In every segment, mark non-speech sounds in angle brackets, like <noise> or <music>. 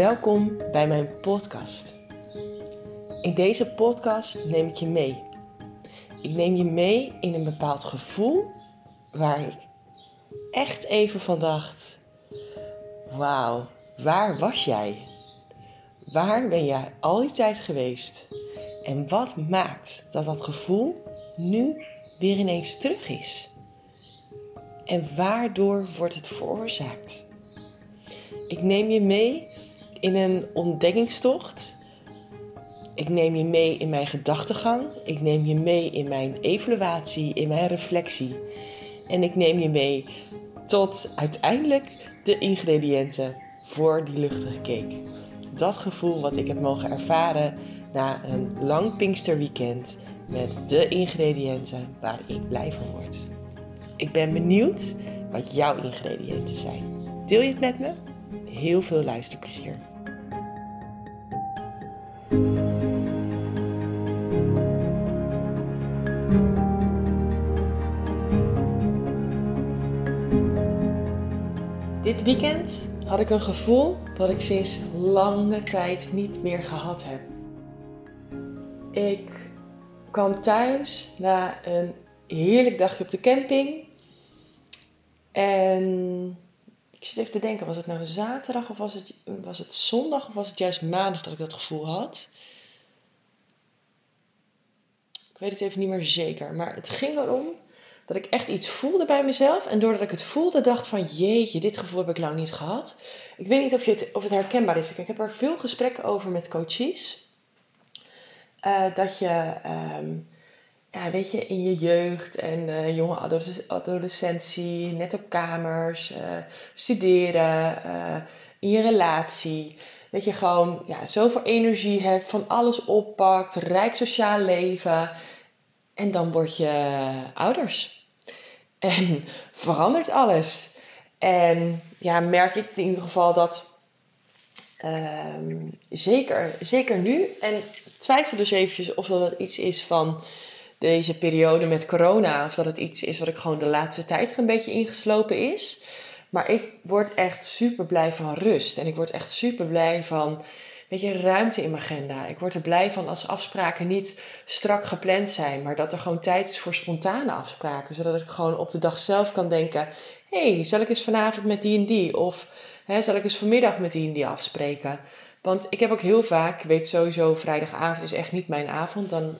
Welkom bij mijn podcast. In deze podcast neem ik je mee. Ik neem je mee in een bepaald gevoel waar ik echt even van dacht: Wauw, waar was jij? Waar ben jij al die tijd geweest? En wat maakt dat dat gevoel nu weer ineens terug is? En waardoor wordt het veroorzaakt? Ik neem je mee in een ontdekkingstocht. Ik neem je mee in mijn gedachtegang. Ik neem je mee in mijn evaluatie, in mijn reflectie. En ik neem je mee tot uiteindelijk de ingrediënten voor die luchtige cake. Dat gevoel wat ik heb mogen ervaren na een lang Pinksterweekend met de ingrediënten waar ik blij van word. Ik ben benieuwd wat jouw ingrediënten zijn. Deel je het met me? Heel veel luisterplezier. Dit weekend had ik een gevoel wat ik sinds lange tijd niet meer gehad heb. Ik kwam thuis na een heerlijk dagje op de camping. En ik zit even te denken, was het nou zaterdag of was het, was het zondag of was het juist maandag dat ik dat gevoel had? Ik weet het even niet meer zeker, maar het ging erom dat ik echt iets voelde bij mezelf. En doordat ik het voelde, dacht van jeetje, dit gevoel heb ik lang niet gehad. Ik weet niet of, je het, of het herkenbaar is. Ik heb er veel gesprekken over met coaches. Uh, dat je, um, ja, weet je, in je jeugd en uh, jonge adolescentie, net op kamers, uh, studeren, in je relatie. Dat je gewoon ja, zoveel energie hebt, van alles oppakt, rijk sociaal leven. En dan word je ouders. En verandert alles. En ja, merk ik in ieder geval dat um, zeker, zeker nu. En twijfel dus eventjes of dat iets is van deze periode met corona. Of dat het iets is wat ik gewoon de laatste tijd een beetje ingeslopen is. Maar ik word echt super blij van rust. En ik word echt super blij van weet je, ruimte in mijn agenda. Ik word er blij van als afspraken niet strak gepland zijn, maar dat er gewoon tijd is voor spontane afspraken. Zodat ik gewoon op de dag zelf kan denken: hé, hey, zal ik eens vanavond met die en die? Of hè, zal ik eens vanmiddag met die en die afspreken? Want ik heb ook heel vaak, ik weet sowieso, vrijdagavond is echt niet mijn avond. Dan,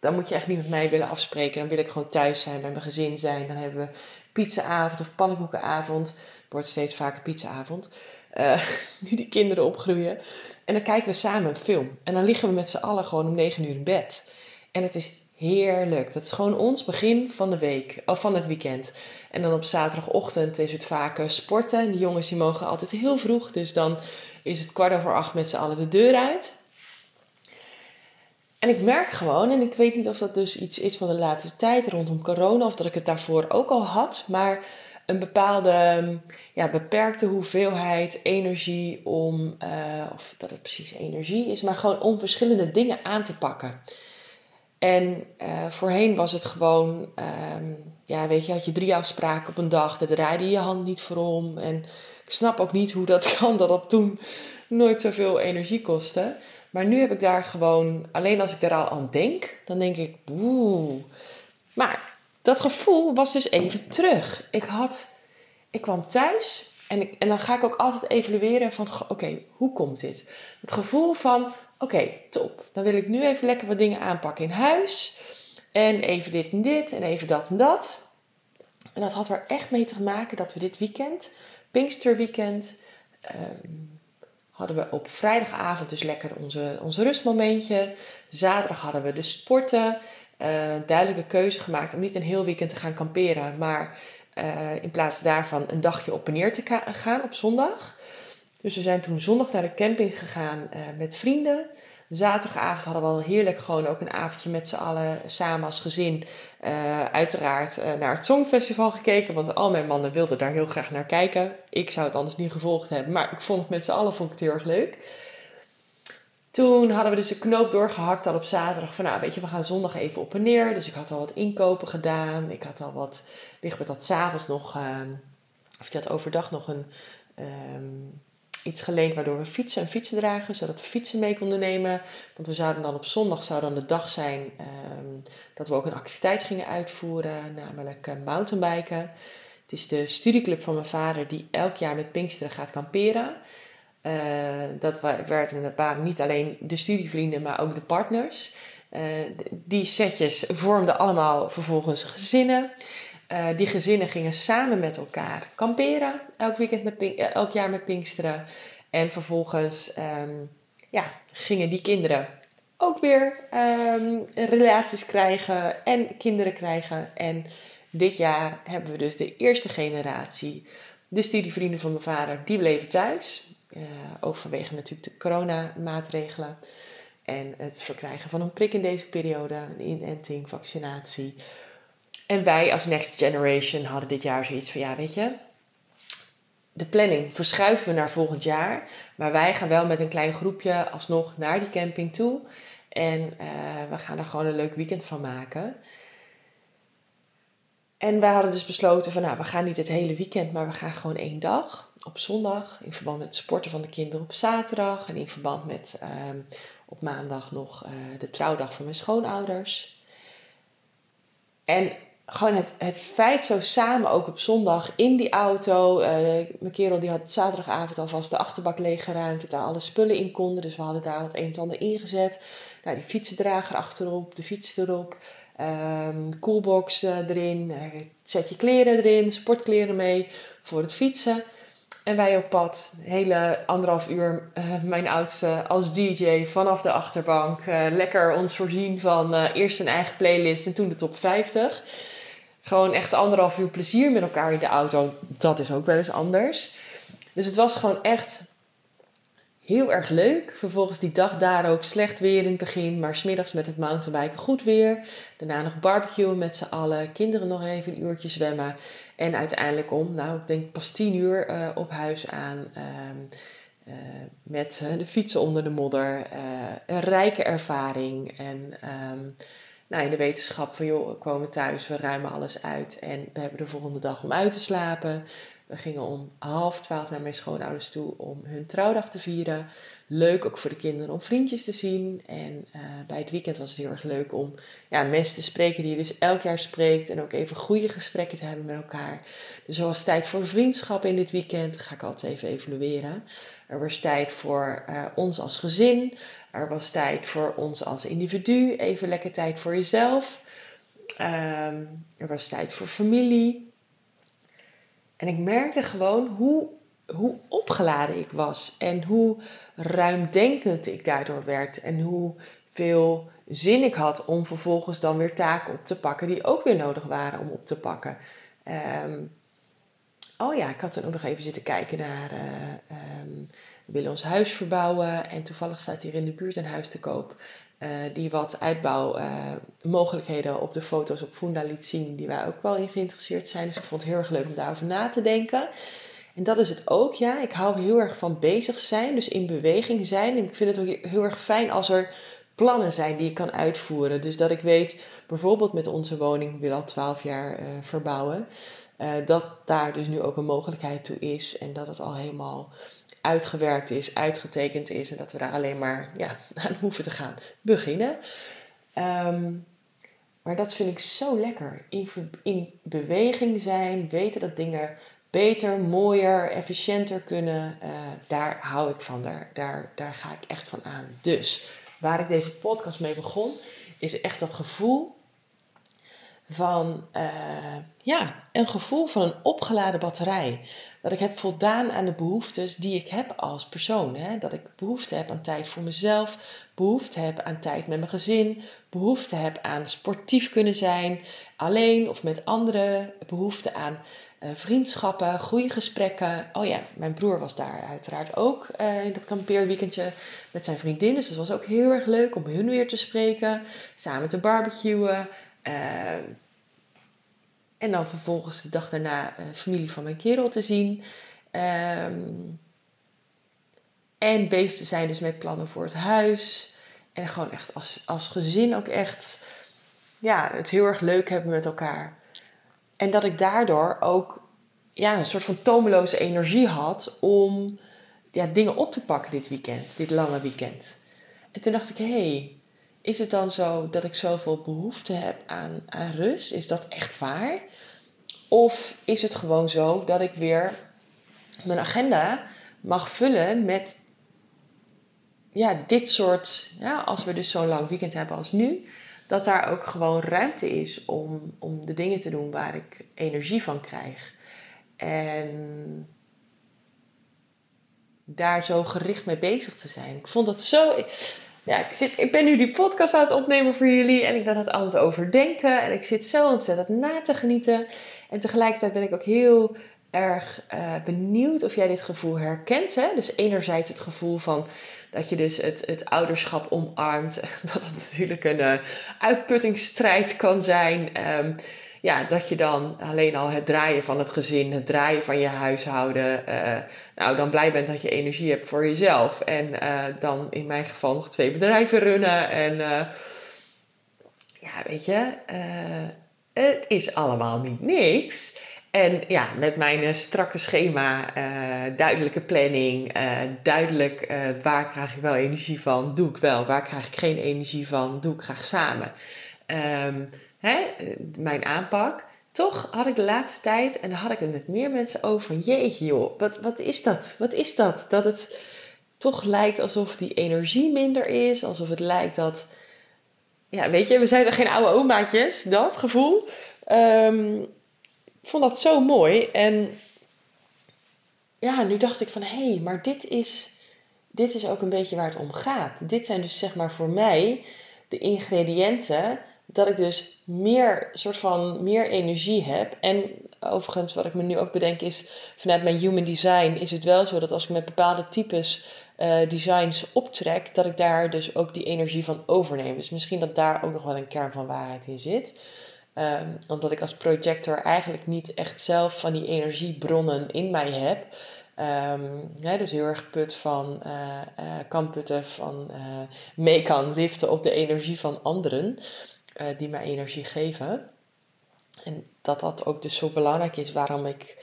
dan moet je echt niet met mij willen afspreken. Dan wil ik gewoon thuis zijn, bij mijn gezin zijn. Dan hebben we pizzaavond of pannenkoekenavond. Het wordt steeds vaker pizzaavond. Uh, <laughs> nu die kinderen opgroeien. En dan kijken we samen een film. En dan liggen we met z'n allen gewoon om negen uur in bed. En het is heerlijk. Dat is gewoon ons begin van de week, of van het weekend. En dan op zaterdagochtend is het vaak eh, sporten. Die jongens die mogen altijd heel vroeg. Dus dan is het kwart over acht met z'n allen de deur uit. En ik merk gewoon, en ik weet niet of dat dus iets is van de laatste tijd rondom corona, of dat ik het daarvoor ook al had, maar een bepaalde ja, beperkte hoeveelheid energie om, uh, of dat het precies energie is, maar gewoon om verschillende dingen aan te pakken. En uh, voorheen was het gewoon, um, ja, weet je, had je drie afspraken op een dag, dat draaide je hand niet voor om. En ik snap ook niet hoe dat <laughs> kan, dat dat toen nooit zoveel energie kostte. Maar nu heb ik daar gewoon, alleen als ik daar al aan denk, dan denk ik, oeh. Maar dat gevoel was dus even terug. Ik had, ik kwam thuis en, ik, en dan ga ik ook altijd evalueren van, oké, hoe komt dit? Het gevoel van, oké, top. Dan wil ik nu even lekker wat dingen aanpakken in huis. En even dit en dit en even dat en dat. En dat had er echt mee te maken dat we dit weekend, Pinksterweekend, um, hadden we op vrijdagavond dus lekker onze, onze rustmomentje. Zaterdag hadden we de sporten uh, duidelijke keuze gemaakt om niet een heel weekend te gaan kamperen, maar uh, in plaats daarvan een dagje op en neer te gaan op zondag. Dus we zijn toen zondag naar de camping gegaan uh, met vrienden. Zaterdagavond hadden we al heerlijk gewoon ook een avondje met z'n allen samen als gezin. Uiteraard naar het Songfestival gekeken, want al mijn mannen wilden daar heel graag naar kijken. Ik zou het anders niet gevolgd hebben, maar ik vond het met z'n allen vond ik het heel erg leuk. Toen hadden we dus de knoop doorgehakt al op zaterdag. Van nou, weet je, we gaan zondag even op en neer. Dus ik had al wat inkopen gedaan. Ik had al wat. Wigbert had s'avonds nog. Uh, of die had overdag nog een. Um, iets geleend waardoor we fietsen en fietsen dragen, zodat we fietsen mee konden nemen. Want we zouden dan op zondag zou dan de dag zijn ehm, dat we ook een activiteit gingen uitvoeren, namelijk uh, mountainbiken. Het is de studieclub van mijn vader die elk jaar met Pinksteren gaat kamperen. Uh, dat werden, waren niet alleen de studievrienden, maar ook de partners. Uh, die setjes vormden allemaal vervolgens gezinnen. Uh, die gezinnen gingen samen met elkaar kamperen, elk, weekend met elk jaar met Pinksteren. En vervolgens um, ja, gingen die kinderen ook weer um, relaties krijgen en kinderen krijgen. En dit jaar hebben we dus de eerste generatie, de studievrienden van mijn vader, die bleven thuis. Uh, ook vanwege natuurlijk de coronamaatregelen. En het verkrijgen van een prik in deze periode, een inenting, vaccinatie. En wij als Next Generation hadden dit jaar zoiets van, ja weet je, de planning verschuiven we naar volgend jaar. Maar wij gaan wel met een klein groepje alsnog naar die camping toe. En uh, we gaan er gewoon een leuk weekend van maken. En wij hadden dus besloten van, nou, we gaan niet het hele weekend, maar we gaan gewoon één dag op zondag. In verband met het sporten van de kinderen op zaterdag. En in verband met uh, op maandag nog uh, de trouwdag van mijn schoonouders. En gewoon het, het feit zo samen, ook op zondag in die auto. Uh, mijn kerel die had zaterdagavond alvast de achterbak leeggeruimd. Dat daar alle spullen in konden. Dus we hadden daar het een en ander ingezet. Nou, die fietsendrager achterop, de fiets erop. Um, coolbox uh, erin. Uh, zet kleren erin, sportkleren mee voor het fietsen. En wij op pad, hele anderhalf uur, uh, mijn oudste als DJ vanaf de achterbank. Uh, lekker ons voorzien van uh, eerst een eigen playlist en toen de top 50. Gewoon echt anderhalf uur plezier met elkaar in de auto. Dat is ook wel eens anders. Dus het was gewoon echt heel erg leuk. Vervolgens die dag daar ook slecht weer in het begin, maar smiddags met het mountainbiken goed weer. Daarna nog barbecuen met z'n allen, kinderen nog even een uurtje zwemmen. En uiteindelijk om, nou ik denk pas tien uur uh, op huis aan. Um, uh, met uh, de fietsen onder de modder. een rijke ervaring. En um, nou, in de wetenschap van joh, we komen thuis, we ruimen alles uit. En we hebben de volgende dag om uit te slapen. We gingen om half twaalf naar mijn schoonouders toe om hun trouwdag te vieren. Leuk ook voor de kinderen om vriendjes te zien. En uh, bij het weekend was het heel erg leuk om ja, mensen te spreken die je dus elk jaar spreekt. En ook even goede gesprekken te hebben met elkaar. Dus er was tijd voor vriendschap in dit weekend. Dat ga ik altijd even evalueren. Er was tijd voor uh, ons als gezin. Er was tijd voor ons als individu. Even lekker tijd voor jezelf. Um, er was tijd voor familie. En ik merkte gewoon hoe, hoe opgeladen ik was en hoe ruimdenkend ik daardoor werd en hoe veel zin ik had om vervolgens dan weer taken op te pakken die ook weer nodig waren om op te pakken. Um, oh ja, ik had dan ook nog even zitten kijken naar. Uh, we willen ons huis verbouwen en toevallig staat hier in de buurt een huis te koop. Uh, die wat uitbouwmogelijkheden op de foto's op Funda liet zien, die wij ook wel in geïnteresseerd zijn. Dus ik vond het heel erg leuk om daarover na te denken. En dat is het ook, ja. Ik hou heel erg van bezig zijn, dus in beweging zijn. En ik vind het ook heel erg fijn als er plannen zijn die je kan uitvoeren. Dus dat ik weet, bijvoorbeeld met onze woning, willen al 12 jaar uh, verbouwen, dat daar dus nu ook een mogelijkheid toe is en dat het al helemaal uitgewerkt is, uitgetekend is en dat we daar alleen maar ja, <laughs> aan hoeven te gaan beginnen. Um, maar dat vind ik zo lekker. In, in beweging zijn, weten dat dingen beter, mooier, efficiënter kunnen. Uh, daar hou ik van. Daar, daar, daar ga ik echt van aan. Dus waar ik deze podcast mee begon, is echt dat gevoel van uh, ja, een gevoel van een opgeladen batterij. Dat ik heb voldaan aan de behoeftes die ik heb als persoon. Hè? Dat ik behoefte heb aan tijd voor mezelf, behoefte heb aan tijd met mijn gezin, behoefte heb aan sportief kunnen zijn, alleen of met anderen, behoefte aan vriendschappen, goede gesprekken. Oh ja, mijn broer was daar uiteraard ook uh, in dat kampeerweekendje met zijn vriendin. Dus dat was ook heel erg leuk om hun weer te spreken, samen te barbecuen. Uh, en dan vervolgens de dag daarna uh, familie van mijn kerel te zien. Um, en te zijn dus met plannen voor het huis. En gewoon echt als, als gezin ook echt ja, het heel erg leuk hebben met elkaar. En dat ik daardoor ook ja, een soort van tomeloze energie had om ja, dingen op te pakken dit weekend, dit lange weekend. En toen dacht ik, hé, hey, is het dan zo dat ik zoveel behoefte heb aan, aan rust? Is dat echt waar? Of is het gewoon zo dat ik weer mijn agenda mag vullen met ja, dit soort, ja, als we dus zo'n lang weekend hebben als nu, dat daar ook gewoon ruimte is om, om de dingen te doen waar ik energie van krijg. En daar zo gericht mee bezig te zijn. Ik vond dat zo. Ja, ik, zit, ik ben nu die podcast aan het opnemen voor jullie en ik ben het aan het overdenken. En ik zit zo ontzettend na te genieten. En tegelijkertijd ben ik ook heel erg uh, benieuwd of jij dit gevoel herkent. Hè? Dus enerzijds het gevoel van dat je dus het, het ouderschap omarmt. <laughs> Dat het natuurlijk een uh, uitputtingsstrijd kan zijn. Um, ja, dat je dan alleen al het draaien van het gezin, het draaien van je huishouden, uh, nou dan blij bent dat je energie hebt voor jezelf. En uh, dan in mijn geval nog twee bedrijven runnen. En ja, weet je, het is allemaal niet niks. En ja, met mijn strakke schema, duidelijke planning, duidelijk waar krijg ik wel energie van, doe ik wel. Waar krijg ik geen energie van, doe ik graag samen. Um, hè, mijn aanpak. Toch had ik de laatste tijd, en daar had ik het met meer mensen over, van jeetje joh, wat, wat is dat? Wat is dat? Dat het toch lijkt alsof die energie minder is, alsof het lijkt dat, ja weet je, we zijn er geen oude omaatjes, dat gevoel. Um, ik vond dat zo mooi en ja, nu dacht ik van hé, hey, maar dit is, dit is ook een beetje waar het om gaat. Dit zijn dus zeg maar voor mij de ingrediënten dat ik dus meer, soort van, meer energie heb. En overigens, wat ik me nu ook bedenk is, vanuit mijn human design is het wel zo dat als ik met bepaalde types uh, designs optrek, dat ik daar dus ook die energie van overneem. Dus misschien dat daar ook nog wel een kern van waarheid in zit. Um, omdat ik als projector eigenlijk niet echt zelf van die energiebronnen in mij heb. Um, dus heel erg put van, uh, kan putten van, mee kan liften op de energie van anderen. Eh, die mij energie geven. En dat dat ook dus zo belangrijk is waarom ik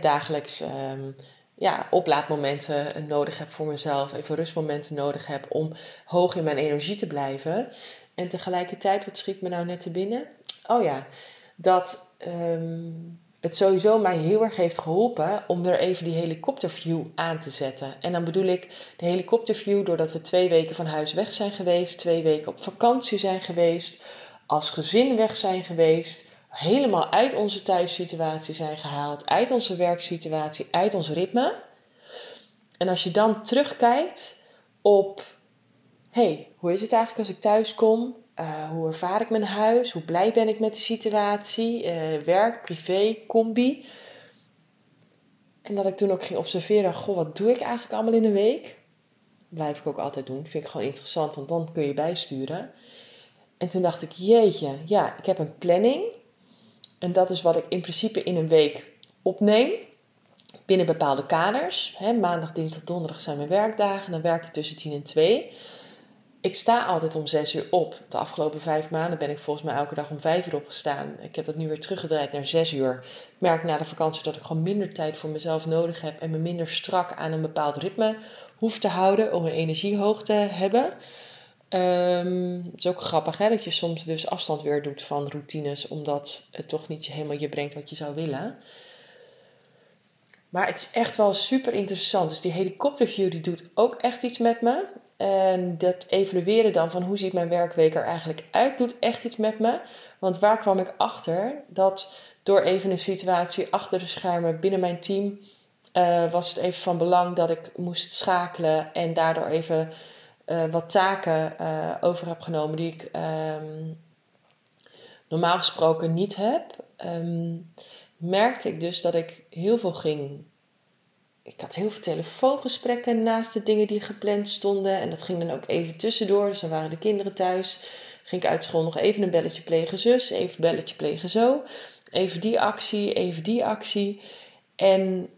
dagelijks um, ja, oplaadmomenten nodig heb voor mezelf, even rustmomenten nodig heb om hoog in mijn energie te blijven. En tegelijkertijd, wat schiet me nou net te binnen? Oh ja, dat um, het sowieso mij heel erg heeft geholpen om er even die helikopterview aan te zetten. En dan bedoel ik de helikopterview doordat we twee weken van huis weg zijn geweest, twee weken op vakantie zijn geweest als gezin weg zijn geweest, helemaal uit onze thuissituatie zijn gehaald, uit onze werksituatie, uit ons ritme. En als je dan terugkijkt op, hey, hoe is het eigenlijk als ik thuis kom? Uh, hoe ervaar ik mijn huis? Hoe blij ben ik met de situatie? Uh, werk, privé, combi. En dat ik toen ook ging observeren, goh, wat doe ik eigenlijk allemaal in een week? Blijf ik ook altijd doen. Vind ik gewoon interessant, want dan kun je bijsturen. En toen dacht ik, jeetje, ja, ik heb een planning. En dat is wat ik in principe in een week opneem. Binnen bepaalde kaders. Maandag, dinsdag, donderdag zijn mijn werkdagen. Dan werk ik tussen 10 en 2. Ik sta altijd om 6 uur op. De afgelopen vijf maanden ben ik volgens mij elke dag om 5 uur opgestaan. Ik heb dat nu weer teruggedraaid naar 6 uur. Ik merk na de vakantie dat ik gewoon minder tijd voor mezelf nodig heb. En me minder strak aan een bepaald ritme hoef te houden om mijn energie hoog te hebben. Um, het is ook grappig hè, dat je soms dus afstand weer doet van routines, omdat het toch niet helemaal je brengt wat je zou willen. Maar het is echt wel super interessant. Dus die helikopterview die doet ook echt iets met me. En dat evalueren dan van hoe ziet mijn werkweek er eigenlijk uit, doet echt iets met me. Want waar kwam ik achter? Dat door even een situatie achter de schermen binnen mijn team uh, was het even van belang dat ik moest schakelen en daardoor even uh, wat taken uh, over heb genomen die ik um, normaal gesproken niet heb, um, merkte ik dus dat ik heel veel ging. Ik had heel veel telefoongesprekken naast de dingen die gepland stonden. En dat ging dan ook even tussendoor. Dus dan waren de kinderen thuis. Ging ik uit school nog even een belletje plegen zus, even belletje plegen zo. Even die actie, even die actie. En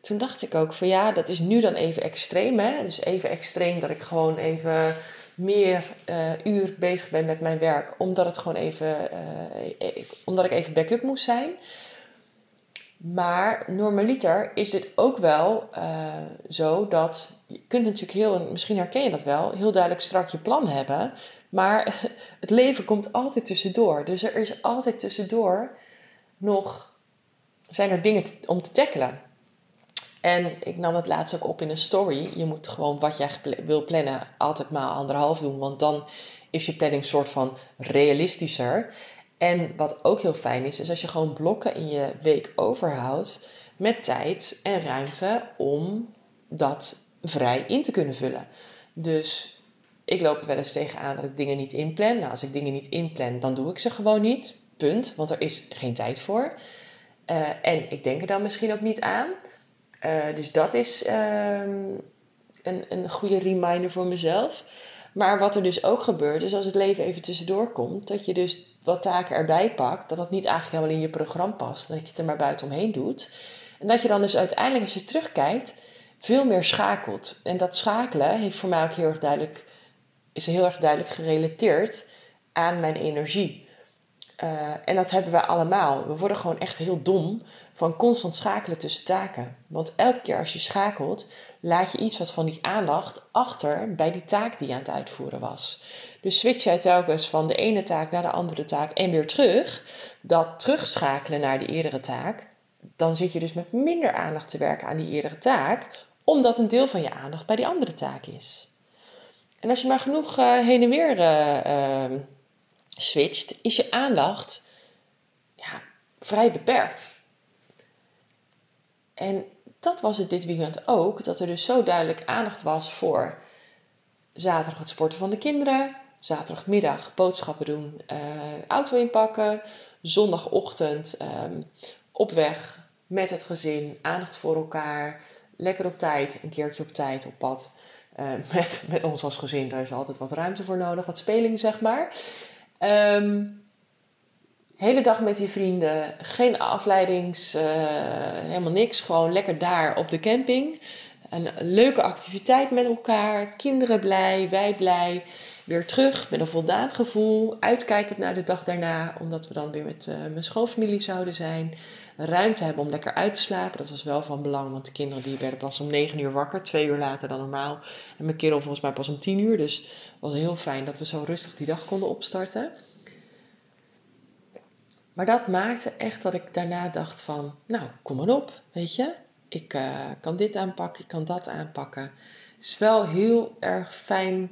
toen dacht ik ook van ja, dat is nu dan even extreem. Hè? Dus even extreem dat ik gewoon even meer uh, uur bezig ben met mijn werk. Omdat het gewoon even, uh, omdat ik even backup moest zijn. Maar normaliter is dit ook wel uh, zo dat je kunt natuurlijk heel, misschien herken je dat wel, heel duidelijk strak je plan hebben. Maar <laughs> het leven komt altijd tussendoor. Dus er is altijd tussendoor nog, zijn er dingen om te tackelen. En ik nam het laatst ook op in een story. Je moet gewoon wat jij wil plannen altijd maar anderhalf doen. Want dan is je planning soort van realistischer. En wat ook heel fijn is, is als je gewoon blokken in je week overhoudt met tijd en ruimte om dat vrij in te kunnen vullen. Dus ik loop er wel eens tegenaan dat ik dingen niet inplan. Nou, als ik dingen niet inplan, dan doe ik ze gewoon niet. Punt. Want er is geen tijd voor. Uh, en ik denk er dan misschien ook niet aan. Uh, dus dat is ehm, een, een goede reminder voor mezelf. Maar wat er dus ook gebeurt, is als het leven even tussendoor komt, dat je dus wat taken erbij pakt, dat dat niet eigenlijk helemaal in je programma past, dat je het er maar buiten omheen doet. En dat je dan dus uiteindelijk, als je terugkijkt, veel meer schakelt. En dat schakelen heeft voor mij ook heel erg duidelijk, is heel erg duidelijk gerelateerd aan mijn energie. Uh, en dat hebben we allemaal. We worden gewoon echt heel dom van constant schakelen tussen taken. Want elke keer als je schakelt, laat je iets wat van die aandacht achter bij die taak die je aan het uitvoeren was. Dus switch jij telkens van de ene taak naar de andere taak en weer terug. Dat terugschakelen naar die eerdere taak, dan zit je dus met minder aandacht te werken aan die eerdere taak, omdat een deel van je aandacht bij die andere taak is. En als je maar genoeg uh, heen en weer uh, switcht, is je aandacht ja, vrij beperkt. En dat was het dit weekend ook, dat er dus zo duidelijk aandacht was voor zaterdag het sporten van de kinderen, zaterdagmiddag boodschappen doen, uh, auto inpakken, zondagochtend um, op weg met het gezin, aandacht voor elkaar, lekker op tijd, een keertje op tijd op pad. Uh, <laughs> met, met ons als gezin, daar is altijd wat ruimte voor nodig, wat speling zeg maar. Um, hele dag met die vrienden, geen afleidings, uh, helemaal niks. Gewoon lekker daar op de camping. Een leuke activiteit met elkaar, kinderen blij, wij blij. Weer terug met een voldaan gevoel, uitkijkend naar de dag daarna, omdat we dan weer met uh, mijn schoonfamilie zouden zijn. Ruimte hebben om lekker uit te slapen, dat was wel van belang, want de kinderen die werden pas om 9 uur wakker, twee uur later dan normaal. En mijn kinderen volgens mij pas om 10 uur, dus het was heel fijn dat we zo rustig die dag konden opstarten. Maar dat maakte echt dat ik daarna dacht van, nou, kom maar op, weet je. Ik uh, kan dit aanpakken, ik kan dat aanpakken. Het is wel heel erg fijn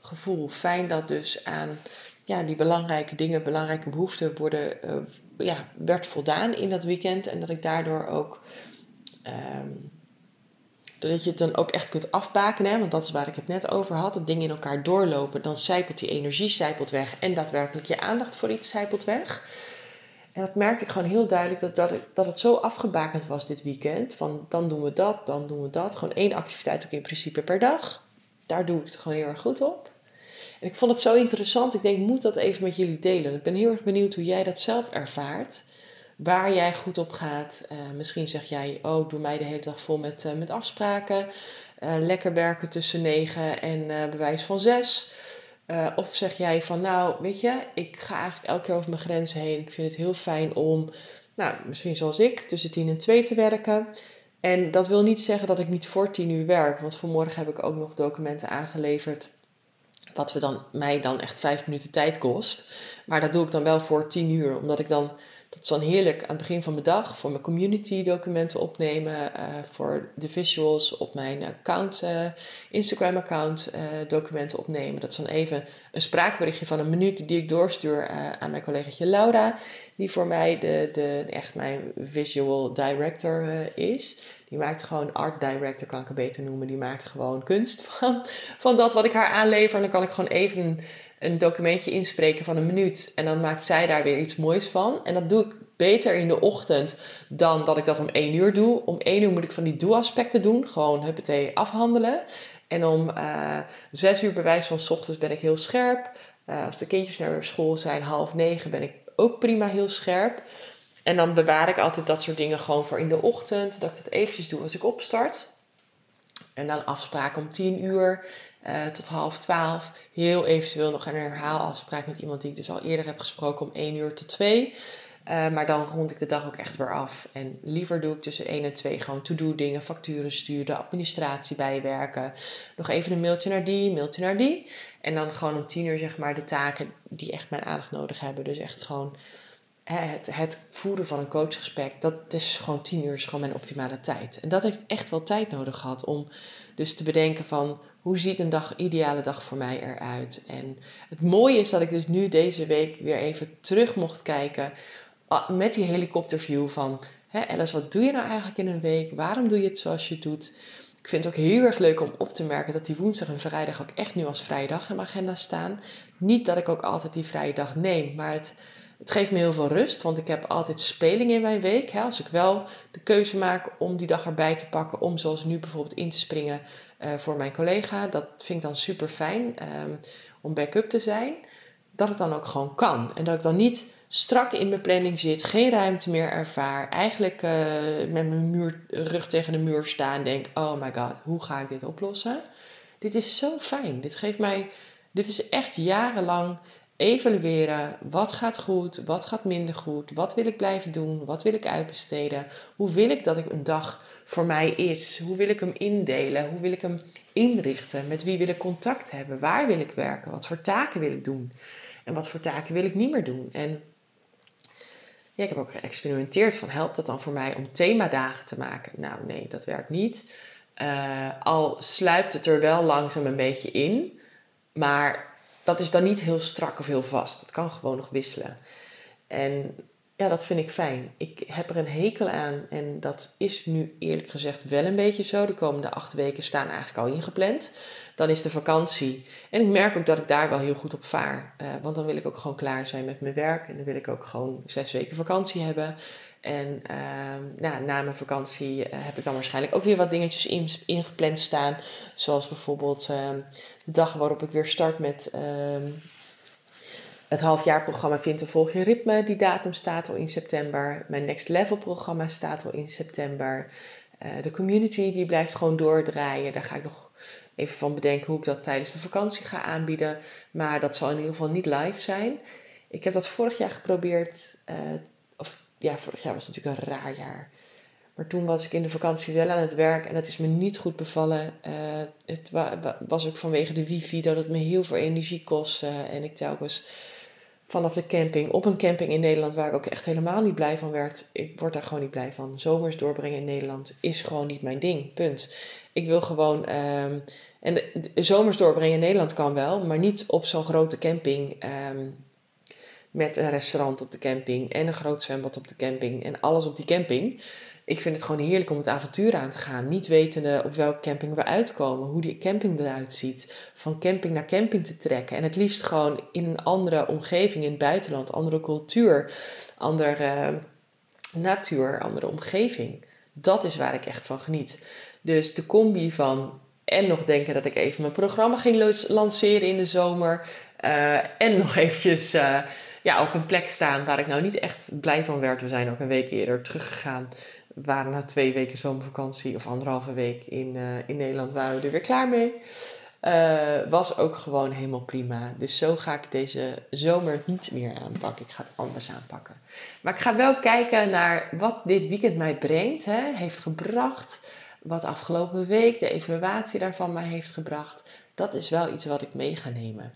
gevoel. Fijn dat dus aan ja, die belangrijke dingen, belangrijke behoeften worden, uh, ja, werd voldaan in dat weekend. En dat ik daardoor ook, um, dat je het dan ook echt kunt afbakenen. Want dat is waar ik het net over had. Dat dingen in elkaar doorlopen, dan zijpelt die energie zijpelt weg. En daadwerkelijk je aandacht voor iets zijpelt weg. En dat merkte ik gewoon heel duidelijk dat, dat, dat het zo afgebakend was dit weekend. Van dan doen we dat, dan doen we dat. Gewoon één activiteit ook in principe per dag. Daar doe ik het gewoon heel erg goed op. Ik vond het zo interessant. Ik denk, moet dat even met jullie delen. Ik ben heel erg benieuwd hoe jij dat zelf ervaart. Waar jij goed op gaat. Uh, misschien zeg jij, oh, doe mij de hele dag vol met, uh, met afspraken. Uh, lekker werken tussen negen en bewijs van zes. Uh, of zeg jij van, nou, weet je, ik ga eigenlijk elke keer over mijn grenzen heen. Ik vind het heel fijn om, nou, misschien zoals ik, tussen 10 en 2 te werken. En dat wil niet zeggen dat ik niet voor 10 uur werk. Want vanmorgen heb ik ook nog documenten aangeleverd. Wat we dan, mij dan echt 5 minuten tijd kost. Maar dat doe ik dan wel voor 10 uur. Omdat ik dan dat is dan heerlijk aan het begin van mijn dag voor mijn community documenten opnemen, uh, voor de visuals op mijn account, uh, Instagram account uh, documenten opnemen. Dat is dan even een spraakberichtje van een minuut die ik doorstuur aan mijn collegaatje Laura, die voor mij de, de, echt mijn visual director is. Die maakt gewoon art director, kan ik het beter noemen. Die maakt gewoon kunst van, van dat wat ik haar aanlever. En dan kan ik gewoon even een documentje inspreken van een minuut. En dan maakt zij daar weer iets moois van. En dat doe ik beter in de ochtend dan dat ik dat om één uur doe. Om één uur moet ik van die doe-aspecten doen. Gewoon huppatee afhandelen. En om uh, zes uur bewijs van ochtends ben ik heel scherp. Uh, als de kindjes naar school zijn, half negen, ben ik ook prima heel scherp. En dan bewaar ik altijd dat soort dingen gewoon voor in de ochtend. Dat ik dat eventjes doe als ik opstart. En dan afspraken om tien uur. Uh, tot half twaalf. Heel eventueel nog een herhaalafspraak met iemand die ik dus al eerder heb gesproken om 1 uur tot 2. Eh, maar dan rond ik de dag ook echt weer af. En liever doe ik tussen 1 en 2 gewoon to-do dingen, facturen sturen, administratie bijwerken. Nog even een mailtje naar die, mailtje naar die. En dan gewoon om 10 uur zeg maar de taken die echt mijn aandacht nodig hebben. Dus echt gewoon het, het voeren van een coachgesprek, dat is gewoon 10 uur is gewoon mijn optimale tijd. En dat heeft echt wel tijd nodig gehad om dus te bedenken van hoe ziet een dag, ideale dag voor mij eruit. En het mooie is dat ik dus nu deze week weer even terug mocht kijken met die helikopterview van... Hè, Alice, wat doe je nou eigenlijk in een week? Waarom doe je het zoals je doet? Ik vind het ook heel erg leuk om op te merken dat die woensdag en vrijdag ook echt nu als vrijdag in mijn agenda staan. Niet dat ik ook altijd die vrije dag neem, maar het, het geeft me heel veel rust, want ik heb altijd speling in mijn week. Hè. Als ik wel de keuze maak om die dag erbij te pakken, om zoals nu bijvoorbeeld in te springen uh, voor mijn collega, dat vind ik dan super fijn um, om backup te zijn. Dat het dan ook gewoon kan. En dat ik dan niet strak in mijn planning zit, geen ruimte meer ervaar, eigenlijk uh, met mijn muur, rug tegen de muur sta en denk: oh my god, hoe ga ik dit oplossen? Dit is zo fijn. Dit geeft mij, dit is echt jarenlang evalueren. Wat gaat goed? Wat gaat minder goed? Wat wil ik blijven doen? Wat wil ik uitbesteden? Hoe wil ik dat ik een dag voor mij is? Hoe wil ik hem indelen? Hoe wil ik hem inrichten? Met wie wil ik contact hebben? Waar wil ik werken? Wat voor taken wil ik doen? En wat voor taken wil ik niet meer doen? En ja, ik heb ook geëxperimenteerd van helpt dat dan voor mij om themadagen te maken? Nou nee, dat werkt niet. Uh, al sluipt het er wel langzaam een beetje in. Maar dat is dan niet heel strak of heel vast. Het kan gewoon nog wisselen. En ja, dat vind ik fijn. Ik heb er een hekel aan en dat is nu eerlijk gezegd wel een beetje zo. De komende acht weken staan eigenlijk al ingepland. Dan is de vakantie. En ik merk ook dat ik daar wel heel goed op vaar. Uh, want dan wil ik ook gewoon klaar zijn met mijn werk. En dan wil ik ook gewoon zes weken vakantie hebben. En uh, nou, na mijn vakantie uh, heb ik dan waarschijnlijk ook weer wat dingetjes in, ingepland staan. Zoals bijvoorbeeld uh, de dag waarop ik weer start met ehm, het halfjaarprogramma Vind en Volg je Ritme. Die datum staat al in september. Mijn Next Level programma staat al in september. Eh, de community die blijft gewoon doordraaien. Daar ga ik nog even van bedenken hoe ik dat tijdens de vakantie ga aanbieden. Maar dat zal in ieder geval niet live zijn. Ik heb dat vorig jaar geprobeerd. Ja, vorig jaar was natuurlijk een raar jaar. Maar toen was ik in de vakantie wel aan het werk en dat is me niet goed bevallen. Uh, het was ook vanwege de wifi dat het me heel veel energie kostte. En ik telkens vanaf de camping, op een camping in Nederland waar ik ook echt helemaal niet blij van werd. Ik word daar gewoon niet blij van. Zomers doorbrengen in Nederland is gewoon niet mijn ding. Punt. Ik wil gewoon. Um, en zomers doorbrengen in Nederland kan wel, maar niet op zo'n grote camping. Um, met een restaurant op de camping en een groot zwembad op de camping en alles op die camping. Ik vind het gewoon heerlijk om het avontuur aan te gaan. Niet wetende op welke camping we uitkomen, hoe die camping eruit ziet. Van camping naar camping te trekken. En het liefst gewoon in een andere omgeving in het buitenland, andere cultuur, andere natuur, andere omgeving. Dat is waar ik echt van geniet. Dus de combi van en nog denken dat ik even mijn programma ging lanceren in de zomer. Uh, en nog <laughs> eventjes uh, ja, op een plek staan waar ik nou niet echt blij van werd. We zijn ook een week eerder teruggegaan. We waren na twee weken zomervakantie of anderhalve week in, uh, in Nederland waren we er weer klaar mee. Uh, was ook gewoon helemaal prima. Dus zo ga ik deze zomer niet meer aanpakken. Ik ga het anders aanpakken. Maar ik ga wel kijken naar wat dit weekend mij brengt, hè, heeft gebracht. Wat afgelopen week de evaluatie daarvan mij heeft gebracht. Dat is wel iets wat ik mee ga nemen.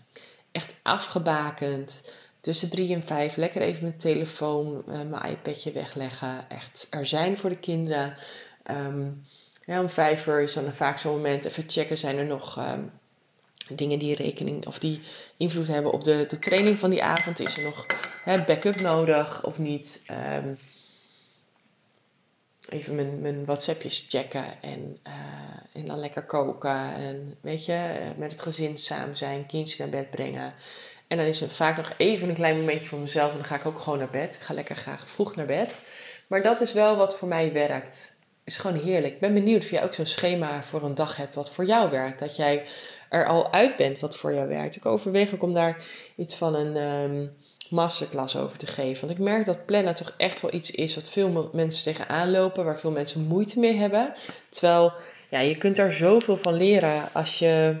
Echt afgebakend tussen drie en vijf lekker even mijn telefoon, uh, mijn iPadje wegleggen. Echt er zijn voor de kinderen. Um, ja, om vijf uur is dan vaak zo'n moment even checken. Zijn er nog um, dingen die rekening of die invloed hebben op de, de training van die avond? Is er nog hè, backup nodig of niet? Um, even mijn, mijn WhatsAppjes checken en, uh, en dan lekker koken. En weet je, met het gezin samen zijn, kindje naar bed brengen. En dan is er vaak nog even een klein momentje voor mezelf en dan ga ik ook gewoon naar bed. Ik ga lekker graag vroeg naar bed. Maar dat is wel wat voor mij werkt. Is gewoon heerlijk. Ik ben benieuwd of jij ook zo'n schema voor een dag hebt wat voor jou werkt. Dat jij er al uit bent wat voor jou werkt. Ik overweeg ook om daar iets van een um, masterclass over te geven. Want ik merk dat plannen toch echt wel iets is wat veel mensen tegenaan lopen. Waar veel mensen moeite mee hebben. Terwijl ja, je kunt daar zoveel van leren als je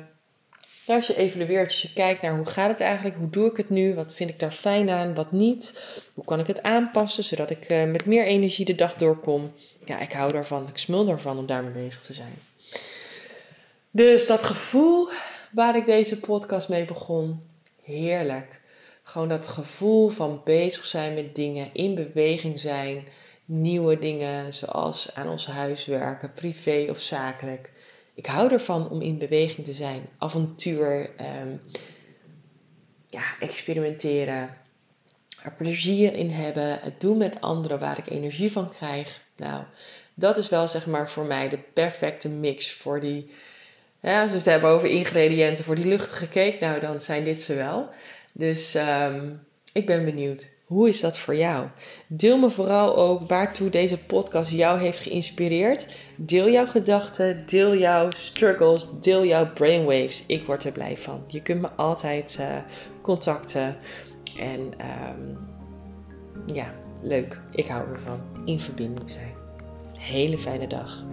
als je evalueert, als je kijkt naar hoe gaat het eigenlijk, hoe doe ik het nu, wat vind ik daar fijn aan, wat niet, hoe kan ik het aanpassen zodat ik uh, met meer energie de dag doorkom. Ja, ik hou daarvan, ik smul daarvan om daarmee bezig te zijn. Dus dat gevoel waar ik deze podcast mee begon, heerlijk. Gewoon dat gevoel van bezig zijn met dingen, in beweging zijn, nieuwe dingen zoals aan ons huis werken, privé of zakelijk. Ik hou ervan om in beweging te zijn, avontuur, um, ja, experimenteren, er plezier in hebben, het doen met anderen waar ik energie van krijg. Nou, dat is wel zeg maar voor mij de perfecte mix voor die. Ja, als we het hebben over ingrediënten voor die luchtige cake, nou dan zijn dit ze wel. Dus um, ik ben benieuwd. Hoe is dat voor jou? Deel me vooral ook waartoe deze podcast jou heeft geïnspireerd. Deel jouw gedachten, deel jouw struggles, deel jouw brainwaves. Ik word er blij van. Je kunt me altijd uh, contacten. En um, ja, leuk. Ik hou ervan. In verbinding zijn. Hele fijne dag.